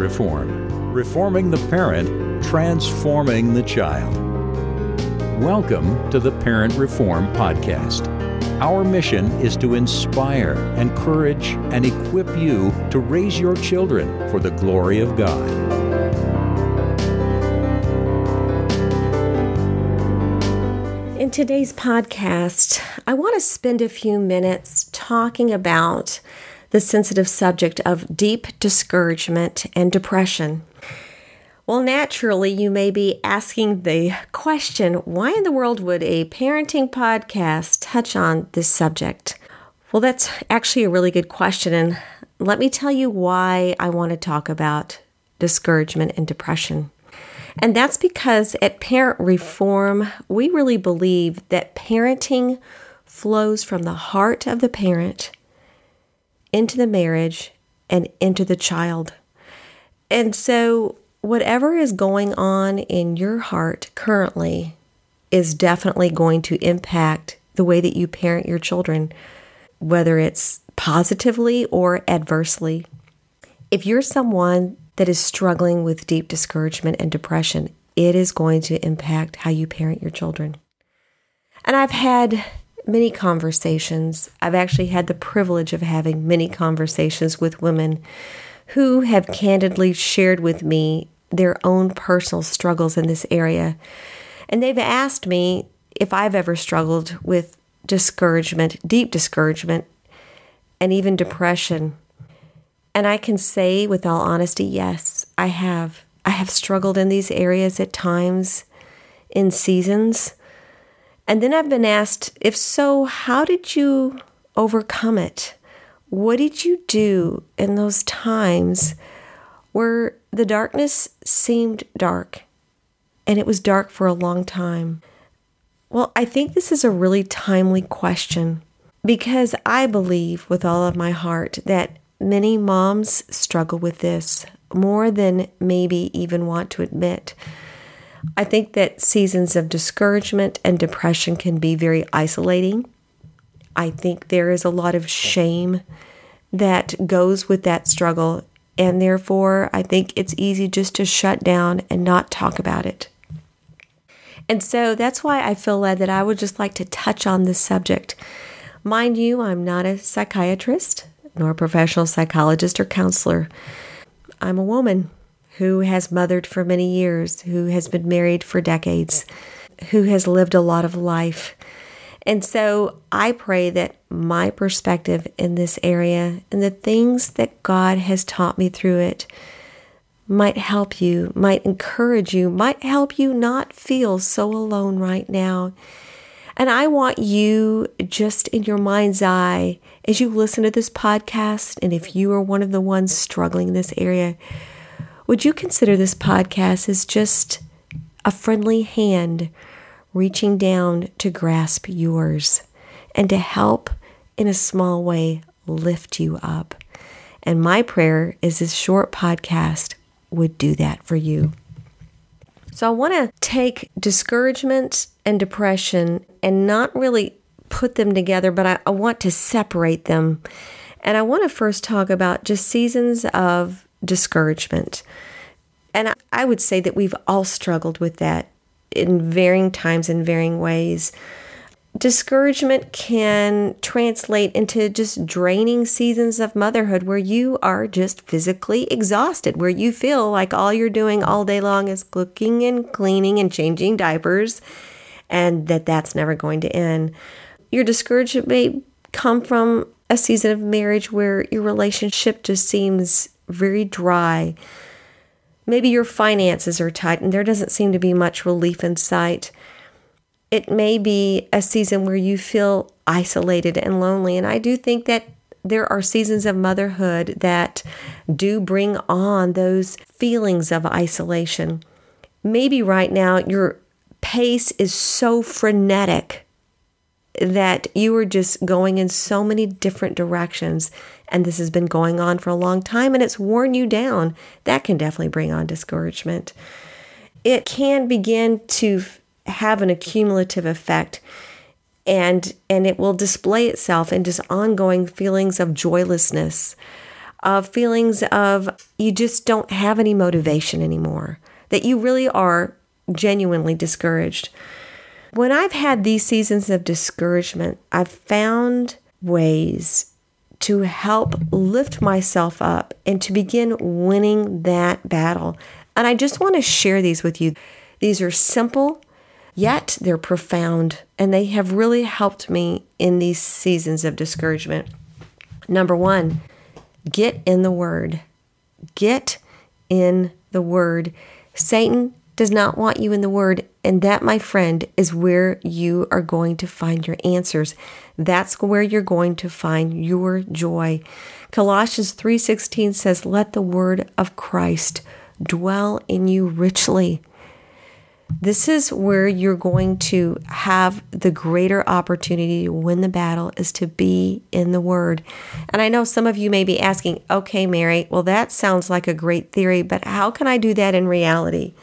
Reform Reforming the Parent, Transforming the Child. Welcome to the Parent Reform Podcast. Our mission is to inspire, encourage, and equip you to raise your children for the glory of God. In today's podcast, I want to spend a few minutes talking about the sensitive subject of deep discouragement and depression. Well, naturally, you may be asking the question why in the world would a parenting podcast touch on this subject? Well, that's actually a really good question. And let me tell you why I want to talk about discouragement and depression. And that's because at Parent Reform, we really believe that parenting flows from the heart of the parent into the marriage and into the child. And so, whatever is going on in your heart currently is definitely going to impact the way that you parent your children, whether it's positively or adversely. If you're someone that is struggling with deep discouragement and depression, it is going to impact how you parent your children. And I've had many conversations. I've actually had the privilege of having many conversations with women who have candidly shared with me their own personal struggles in this area. And they've asked me if I've ever struggled with discouragement, deep discouragement, and even depression. And I can say with all honesty, yes, I have. I have struggled in these areas at times, in seasons. And then I've been asked, if so, how did you overcome it? What did you do in those times where the darkness seemed dark and it was dark for a long time? Well, I think this is a really timely question because I believe with all of my heart that many moms struggle with this more than maybe even want to admit. I think that seasons of discouragement and depression can be very isolating. I think there is a lot of shame that goes with that struggle, and therefore, I think it's easy just to shut down and not talk about it. And so that's why I feel led that I would just like to touch on this subject. Mind you, I'm not a psychiatrist, nor a professional psychologist or counselor. I'm a woman who has mothered for many years, who has been married for decades, who has lived a lot of life. And so I pray that my perspective in this area and the things that God has taught me through it might help you, might encourage you, might help you not feel so alone right now. And I want you just in your mind's eye as you listen to this podcast, and if you are one of the ones struggling in this area, would you consider this podcast as just a friendly hand reaching down to grasp yours and to help in a small way lift you up? And my prayer is this short podcast would do that for you. So I want to take discouragement and depression and not really put them together, but I, I want to separate them. And I want to first talk about just seasons of discouragement. And I would say that we've all struggled with that in varying times in varying ways. Discouragement can translate into just draining seasons of motherhood where you are just physically exhausted, where you feel like all you're doing all day long is cooking and cleaning and changing diapers, and that that's never going to end. Your discouragement may come from a season of marriage where your relationship just seems very dry. Maybe your finances are tight and there doesn't seem to be much relief in sight. It may be a season where you feel isolated and lonely. And I do think that there are seasons of motherhood that do bring on those feelings of isolation. Maybe right now your pace is so frenetic that you are just going in so many different directions and this has been going on for a long time and it's worn you down, that can definitely bring on discouragement. It can begin to have an accumulative effect and and it will display itself in just ongoing feelings of joylessness. of feelings of you just don't have any motivation anymore, that you really are genuinely discouraged. When I've had these seasons of discouragement, I've found ways to help lift myself up and to begin winning that battle. And I just want to share these with you. These are simple, yet they're profound, and they have really helped me in these seasons of discouragement. Number one, get in the Word. Get in the Word. Satan does not want you in the Word, and that, my friend, is where you are going to find your answers. That's where you're going to find your joy. Colossians 3:16 says, "Let the word of Christ dwell in you richly." This is where you're going to have the greater opportunity to win the battle is to be in the Word. And I know some of you may be asking, okay, Mary, well, that sounds like a great theory, but how can I do that in reality?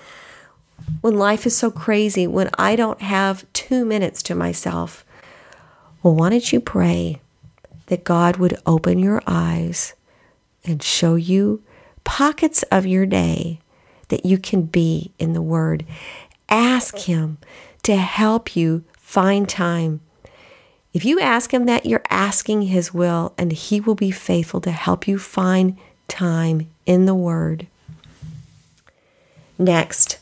When life is so crazy, when I don't have two minutes to myself, well, why don't you pray that God would open your eyes and show you pockets of your day that you can be in the Word? Ask Him to help you find time. If you ask Him that, you're asking His will, and He will be faithful to help you find time in the Word. Next,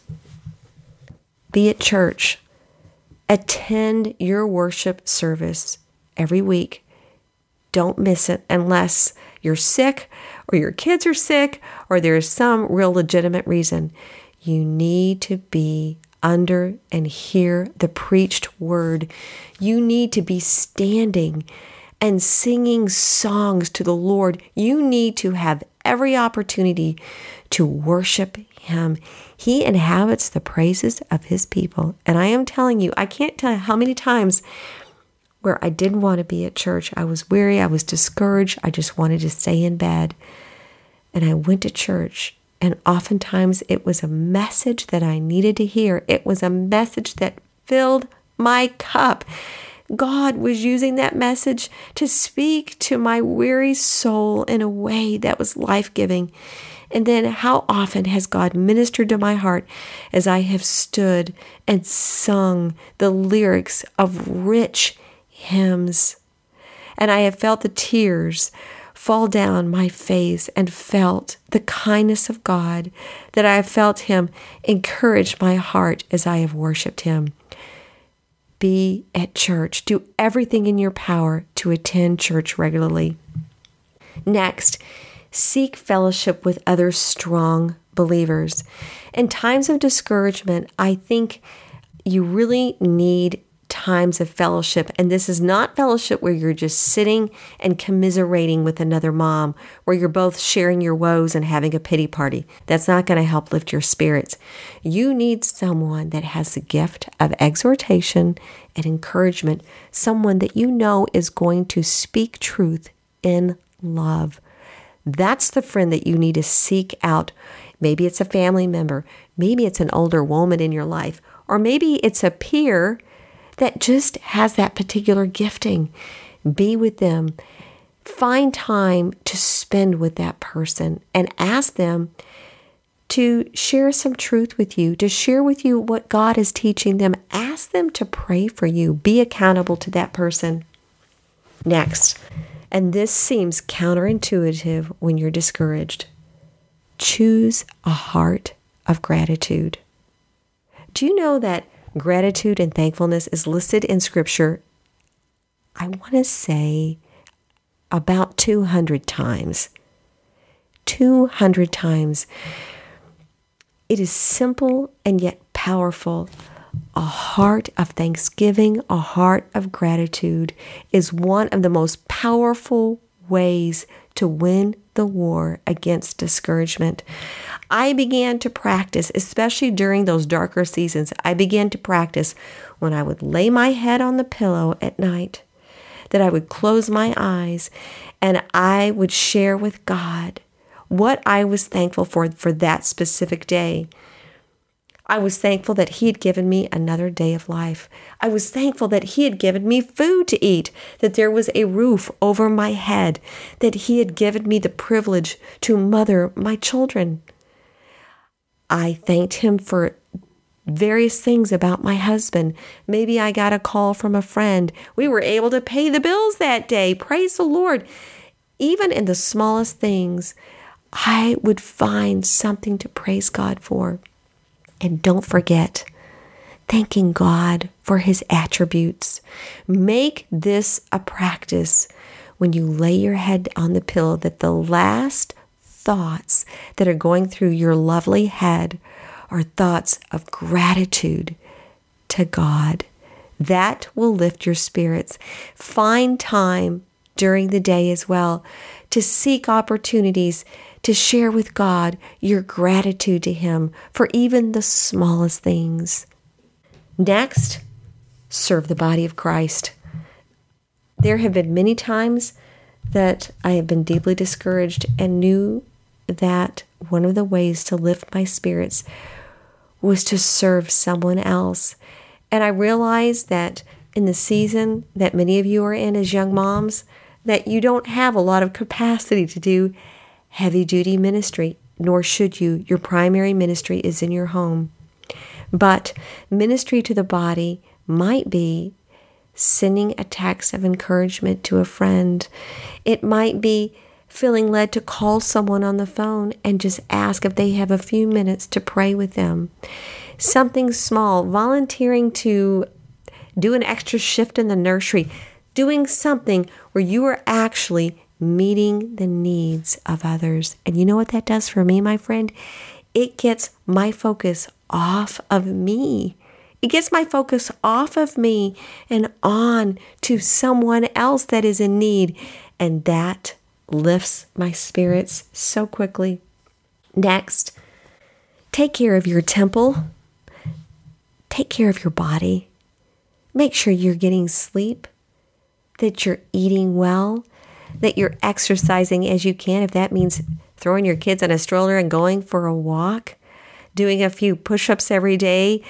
be at church. Attend your worship service every week. Don't miss it unless you're sick or your kids are sick or there's some real legitimate reason. You need to be under and hear the preached word. You need to be standing and singing songs to the Lord. You need to have every opportunity to worship Him. He inhabits the praises of His people. And I am telling you, I can't tell you how many times where I didn't want to be at church. I was weary, I was discouraged, I just wanted to stay in bed. And I went to church and oftentimes it was a message that I needed to hear. It was a message that filled my cup. God was using that message to speak to my weary soul in a way that was life giving. And then, how often has God ministered to my heart as I have stood and sung the lyrics of rich hymns? And I have felt the tears fall down my face and felt the kindness of God, that I have felt Him encourage my heart as I have worshiped Him. Be at church. Do everything in your power to attend church regularly. Next, seek fellowship with other strong believers. In times of discouragement, I think you really need times of fellowship. And this is not fellowship where you're just sitting and commiserating with another mom, where you're both sharing your woes and having a pity party. That's not going to help lift your spirits. You need someone that has the gift of exhortation and encouragement, someone that you know is going to speak truth in love. That's the friend that you need to seek out. Maybe it's a family member, maybe it's an older woman in your life, or maybe it's a peer that just has that particular gifting. Be with them. Find time to spend with that person and ask them to share some truth with you, to share with you what God is teaching them. Ask them to pray for you. Be accountable to that person. Next, and this seems counterintuitive when you're discouraged, choose a heart of gratitude. Do you know that gratitude and thankfulness is listed in Scripture, I want to say about 200 times. 200 times. It is simple and yet powerful. A heart of thanksgiving, a heart of gratitude is one of the most powerful ways to win the war against discouragement. I began to practice, especially during those darker seasons. I began to practice when I would lay my head on the pillow at night, that I would close my eyes and I would share with God what I was thankful for for that specific day. I was thankful that He had given me another day of life. I was thankful that He had given me food to eat, that there was a roof over my head, that He had given me the privilege to mother my children. I thanked Him for various things about my husband. Maybe I got a call from a friend. We were able to pay the bills that day. Praise the Lord. Even in the smallest things, I would find something to praise God for. And don't forget, thanking God for his attributes. Make this a practice when you lay your head on the pillow that the last thoughts that are going through your lovely head are thoughts of gratitude to God. That will lift your spirits. Find time during the day as well to seek opportunities to share with God your gratitude to Him for even the smallest things. Next, serve the body of Christ. There have been many times that I have been deeply discouraged and knew that one of the ways to lift my spirits was to serve someone else. And I realized that in the season that many of you are in as young moms, that you don't have a lot of capacity to do heavy duty ministry, nor should you. Your primary ministry is in your home. But ministry to the body might be sending a text of encouragement to a friend. It might be feeling led to call someone on the phone and just ask if they have a few minutes to pray with them. Something small, volunteering to do an extra shift in the nursery, doing something where you are actually meeting the needs of others. And you know what that does for me, my friend? It gets my focus off of me. It gets my focus off of me and on to someone else that is in need. And that lifts my spirits so quickly. Next, take care of your temple, take care of your body. Make sure you're getting sleep, that you're eating well, that you're exercising as you can, if that means throwing your kids in a stroller and going for a walk, doing a few push ups every day,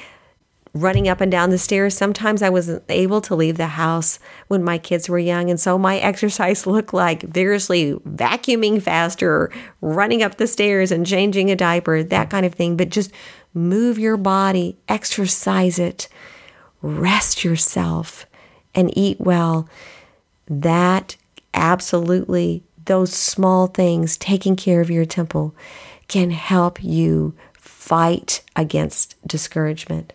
running up and down the stairs. Sometimes I wasn't able to leave the house when my kids were young. And so my exercise looked like vigorously vacuuming faster, running up the stairs and changing a diaper, that kind of thing. But just move your body, exercise it, rest yourself, and eat well. That absolutely those small things, taking care of your temple, can help you fight against discouragement.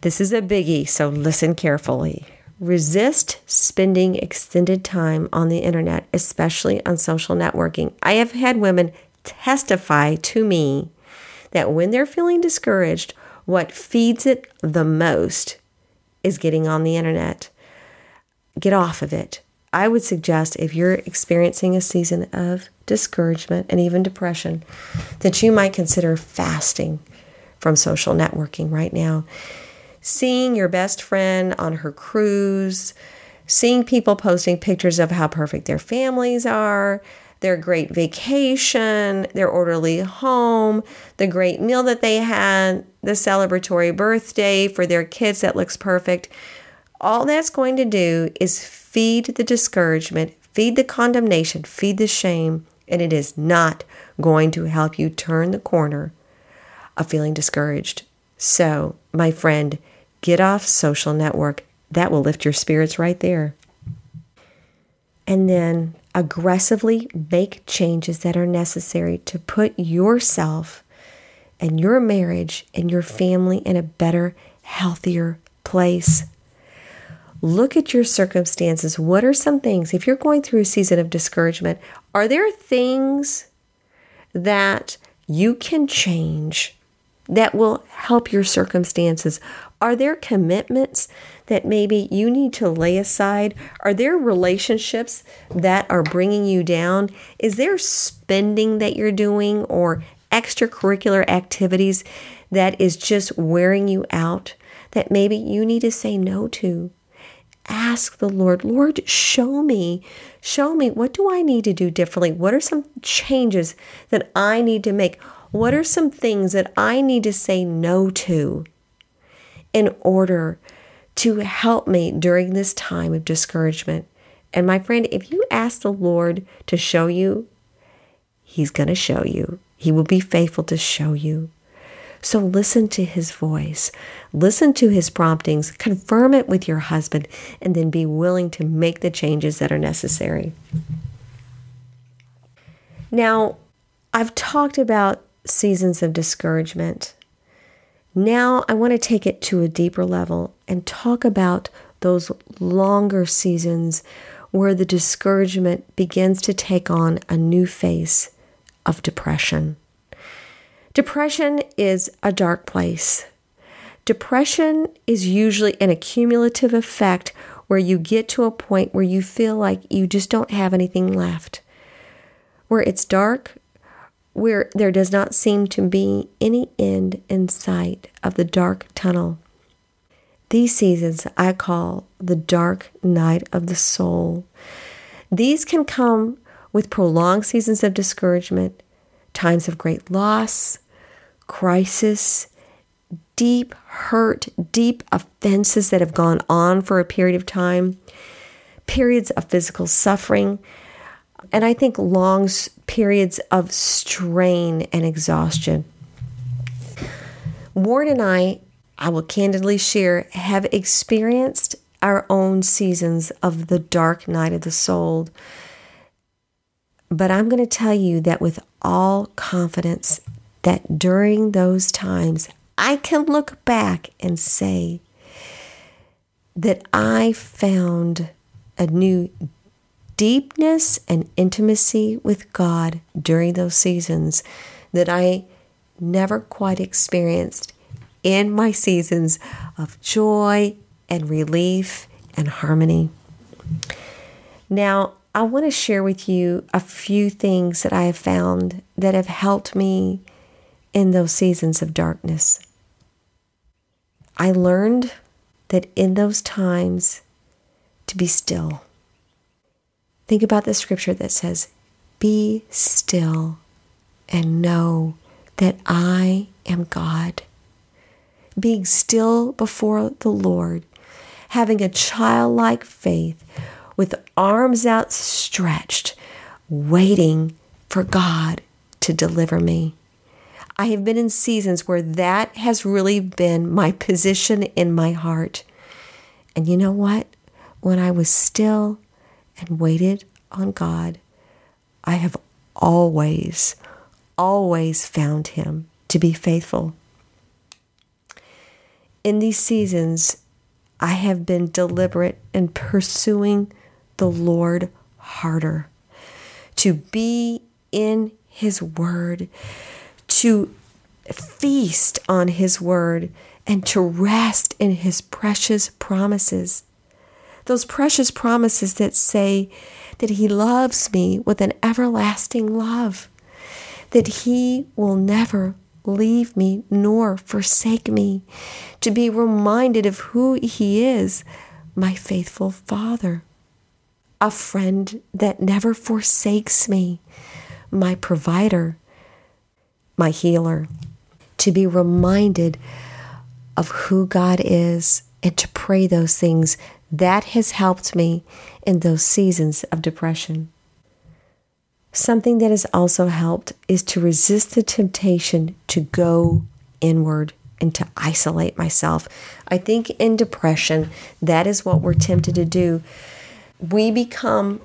This is a biggie, so listen carefully. Resist spending extended time on the internet, especially on social networking. I have had women testify to me that when they're feeling discouraged, what feeds it the most is getting on the internet. Get off of it. I would suggest if you're experiencing a season of discouragement and even depression, that you might consider fasting from social networking right now. Seeing your best friend on her cruise, seeing people posting pictures of how perfect their families are, their great vacation, their orderly home, the great meal that they had, the celebratory birthday for their kids that looks perfect. All that's going to do is feed the discouragement, feed the condemnation, feed the shame, and it is not going to help you turn the corner of feeling discouraged. So, my friend, get off social network. That will lift your spirits right there. And then aggressively make changes that are necessary to put yourself and your marriage and your family in a better, healthier place. Look at your circumstances. What are some things, if you're going through a season of discouragement, are there things that you can change that will help your circumstances? Are there commitments that maybe you need to lay aside? Are there relationships that are bringing you down? Is there spending that you're doing or extracurricular activities that is just wearing you out that maybe you need to say no to? Ask the Lord, Lord, show me, show me what do I need to do differently? What are some changes that I need to make? What are some things that I need to say no to in order to help me during this time of discouragement? And my friend, if you ask the Lord to show you, He's going to show you. He will be faithful to show you. So listen to his voice, listen to his promptings, confirm it with your husband, and then be willing to make the changes that are necessary. Now, I've talked about seasons of discouragement. Now, I want to take it to a deeper level and talk about those longer seasons where the discouragement begins to take on a new face of depression. Depression is a dark place. Depression is usually an accumulative effect where you get to a point where you feel like you just don't have anything left, where it's dark, where there does not seem to be any end in sight of the dark tunnel. These seasons I call the dark night of the soul. These can come with prolonged seasons of discouragement, times of great loss, crisis, deep hurt, deep offenses that have gone on for a period of time, periods of physical suffering, and I think long periods of strain and exhaustion. Warren and I, I will candidly share, have experienced our own seasons of the dark night of the soul. But I'm going to tell you that with all confidence that during those times I can look back and say that I found a new deepness and intimacy with God during those seasons that I never quite experienced in my seasons of joy and relief and harmony. Now, I want to share with you a few things that I have found that have helped me in those seasons of darkness. I learned that in those times to be still. Think about the scripture that says, Be still and know that I am God. Being still before the Lord, having a childlike faith with arms outstretched, waiting for God to deliver me. I have been in seasons where that has really been my position in my heart. And you know what? When I was still and waited on God, I have always, always found Him to be faithful. In these seasons, I have been deliberate in pursuing the Lord harder, to be in His Word, to feast on His Word and to rest in His precious promises. Those precious promises that say that He loves me with an everlasting love, that He will never leave me nor forsake me, to be reminded of who He is, my faithful Father, a friend that never forsakes me, my provider my healer, to be reminded of who God is and to pray those things. That has helped me in those seasons of depression. Something that has also helped is to resist the temptation to go inward and to isolate myself. I think in depression, that is what we're tempted to do. We become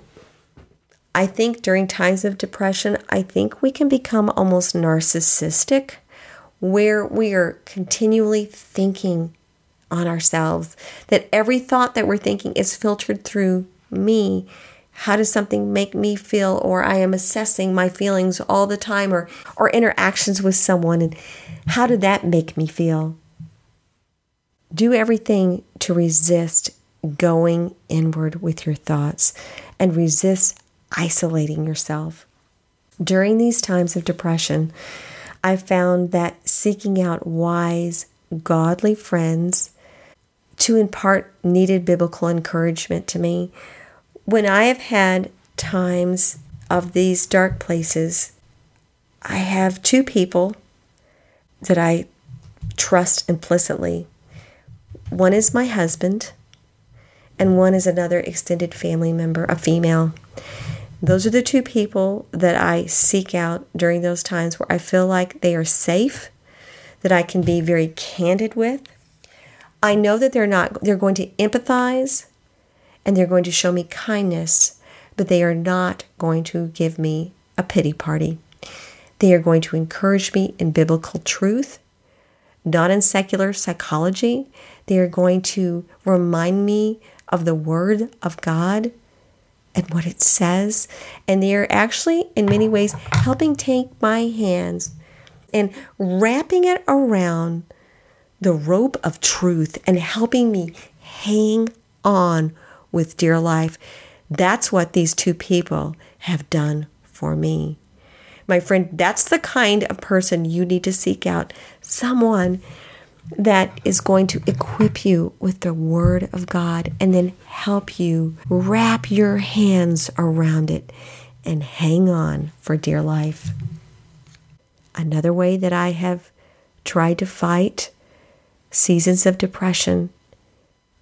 I think during times of depression, I think we can become almost narcissistic, where we are continually thinking on ourselves, that every thought that we're thinking is filtered through me. How does something make me feel? Or I am assessing my feelings all the time or, or interactions with someone. And how did that make me feel? Do everything to resist going inward with your thoughts and resist isolating yourself. During these times of depression, I found that seeking out wise, godly friends to impart needed biblical encouragement to me. When I have had times of these dark places, I have two people that I trust implicitly. One is my husband, and one is another extended family member, a female. Those are the two people that I seek out during those times where I feel like they are safe, that I can be very candid with. I know that they're not they're going to empathize and they're going to show me kindness, but they are not going to give me a pity party. They are going to encourage me in biblical truth, not in secular psychology. They are going to remind me of the Word of God and what it says. And they are actually, in many ways, helping take my hands and wrapping it around the rope of truth and helping me hang on with dear life. That's what these two people have done for me. My friend, that's the kind of person you need to seek out. Someone that is going to equip you with the Word of God and then help you wrap your hands around it and hang on for dear life. Another way that I have tried to fight seasons of depression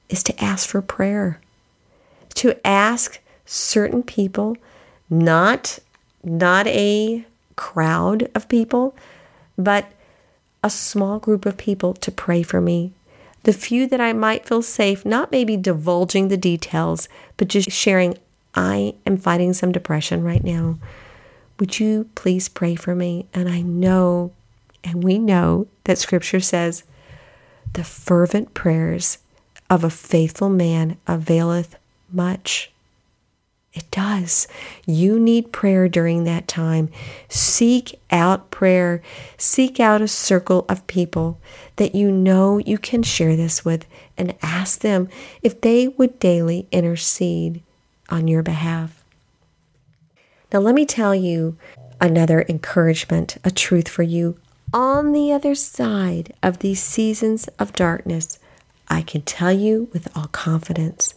is to ask for prayer, to ask certain people, not not a crowd of people, but a small group of people to pray for me. The few that I might feel safe, not maybe divulging the details, but just sharing, I am fighting some depression right now. Would you please pray for me? And I know, and we know that scripture says, the fervent prayers of a faithful man availeth much. It does. You need prayer during that time. Seek out prayer. Seek out a circle of people that you know you can share this with and ask them if they would daily intercede on your behalf. Now, let me tell you another encouragement, a truth for you. On the other side of these seasons of darkness, I can tell you with all confidence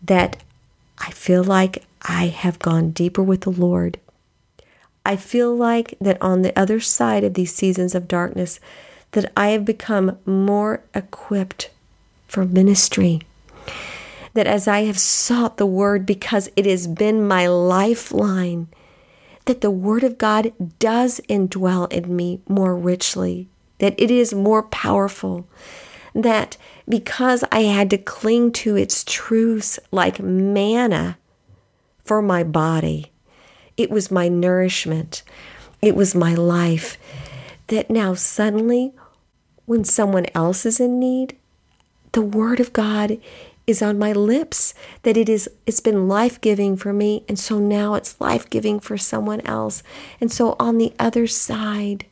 that I feel like I have gone deeper with the Lord. I feel like that on the other side of these seasons of darkness, that I have become more equipped for ministry. That as I have sought the Word because it has been my lifeline, that the Word of God does indwell in me more richly, that it is more powerful, that because I had to cling to its truths like manna for my body, it was my nourishment, it was my life, that now suddenly, when someone else is in need, the Word of God is on my lips that it is it's been life-giving for me and so now it's life-giving for someone else. And so on the other side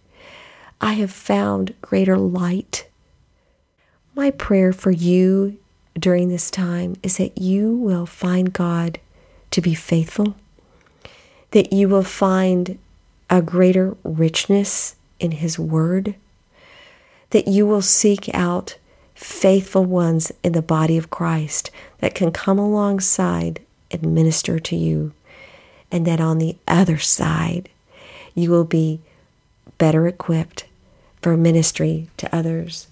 i have found greater light my prayer for you during this time is that you will find God to be faithful, that you will find a greater richness in His Word, that you will seek out faithful ones in the body of Christ that can come alongside and minister to you, and that on the other side, you will be better equipped for ministry to others.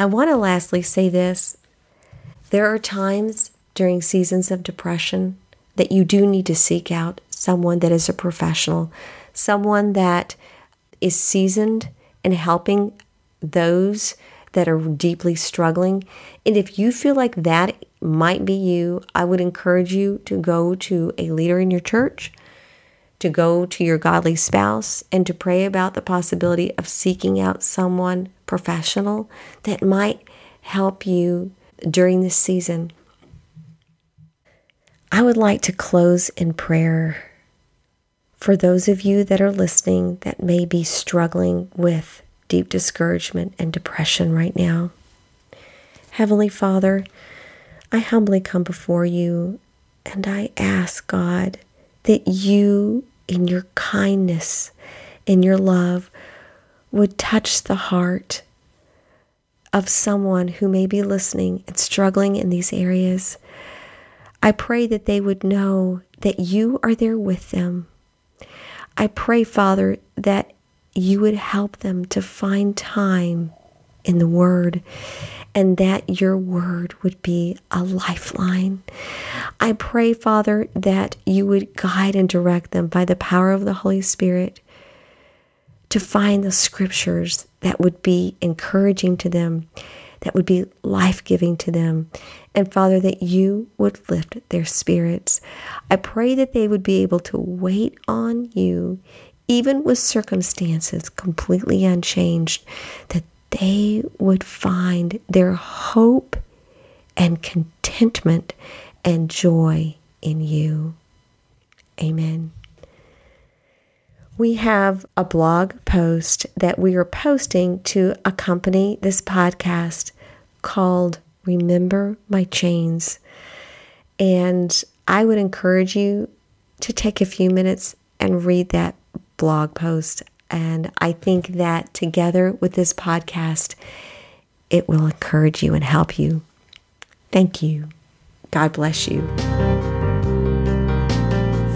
I want to lastly say this there are times during seasons of depression that you do need to seek out someone that is a professional, someone that is seasoned in helping those that are deeply struggling. And if you feel like that might be you, I would encourage you to go to a leader in your church, to go to your godly spouse, and to pray about the possibility of seeking out someone professional that might help you during this season. I would like to close in prayer for those of you that are listening that may be struggling with deep discouragement and depression right now. Heavenly Father, I humbly come before you and I ask God that you, in your kindness, in your love, would touch the heart of someone who may be listening and struggling in these areas. I pray that they would know that you are there with them. I pray, Father, that you would help them to find time in the Word and that your Word would be a lifeline. I pray, Father, that you would guide and direct them by the power of the Holy Spirit to find the scriptures that would be encouraging to them, that would be life giving to them. And Father, that you would lift their spirits. I pray that they would be able to wait on you even with circumstances completely unchanged, that they would find their hope and contentment and joy in you. Amen. We have a blog post that we are posting to accompany this podcast called Remember My Chains. And I would encourage you to take a few minutes and read that blog post. And I think that together with this podcast, it will encourage you and help you. Thank you. God bless you.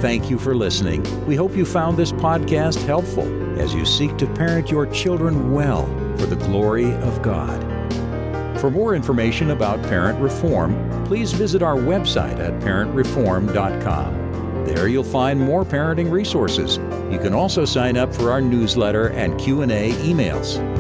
Thank you for listening. We hope you found this podcast helpful as you seek to parent your children well for the glory of God. For more information about parent reform, please visit our website at parentreform.com. There you'll find more parenting resources. You can also sign up for our newsletter and Q&A emails.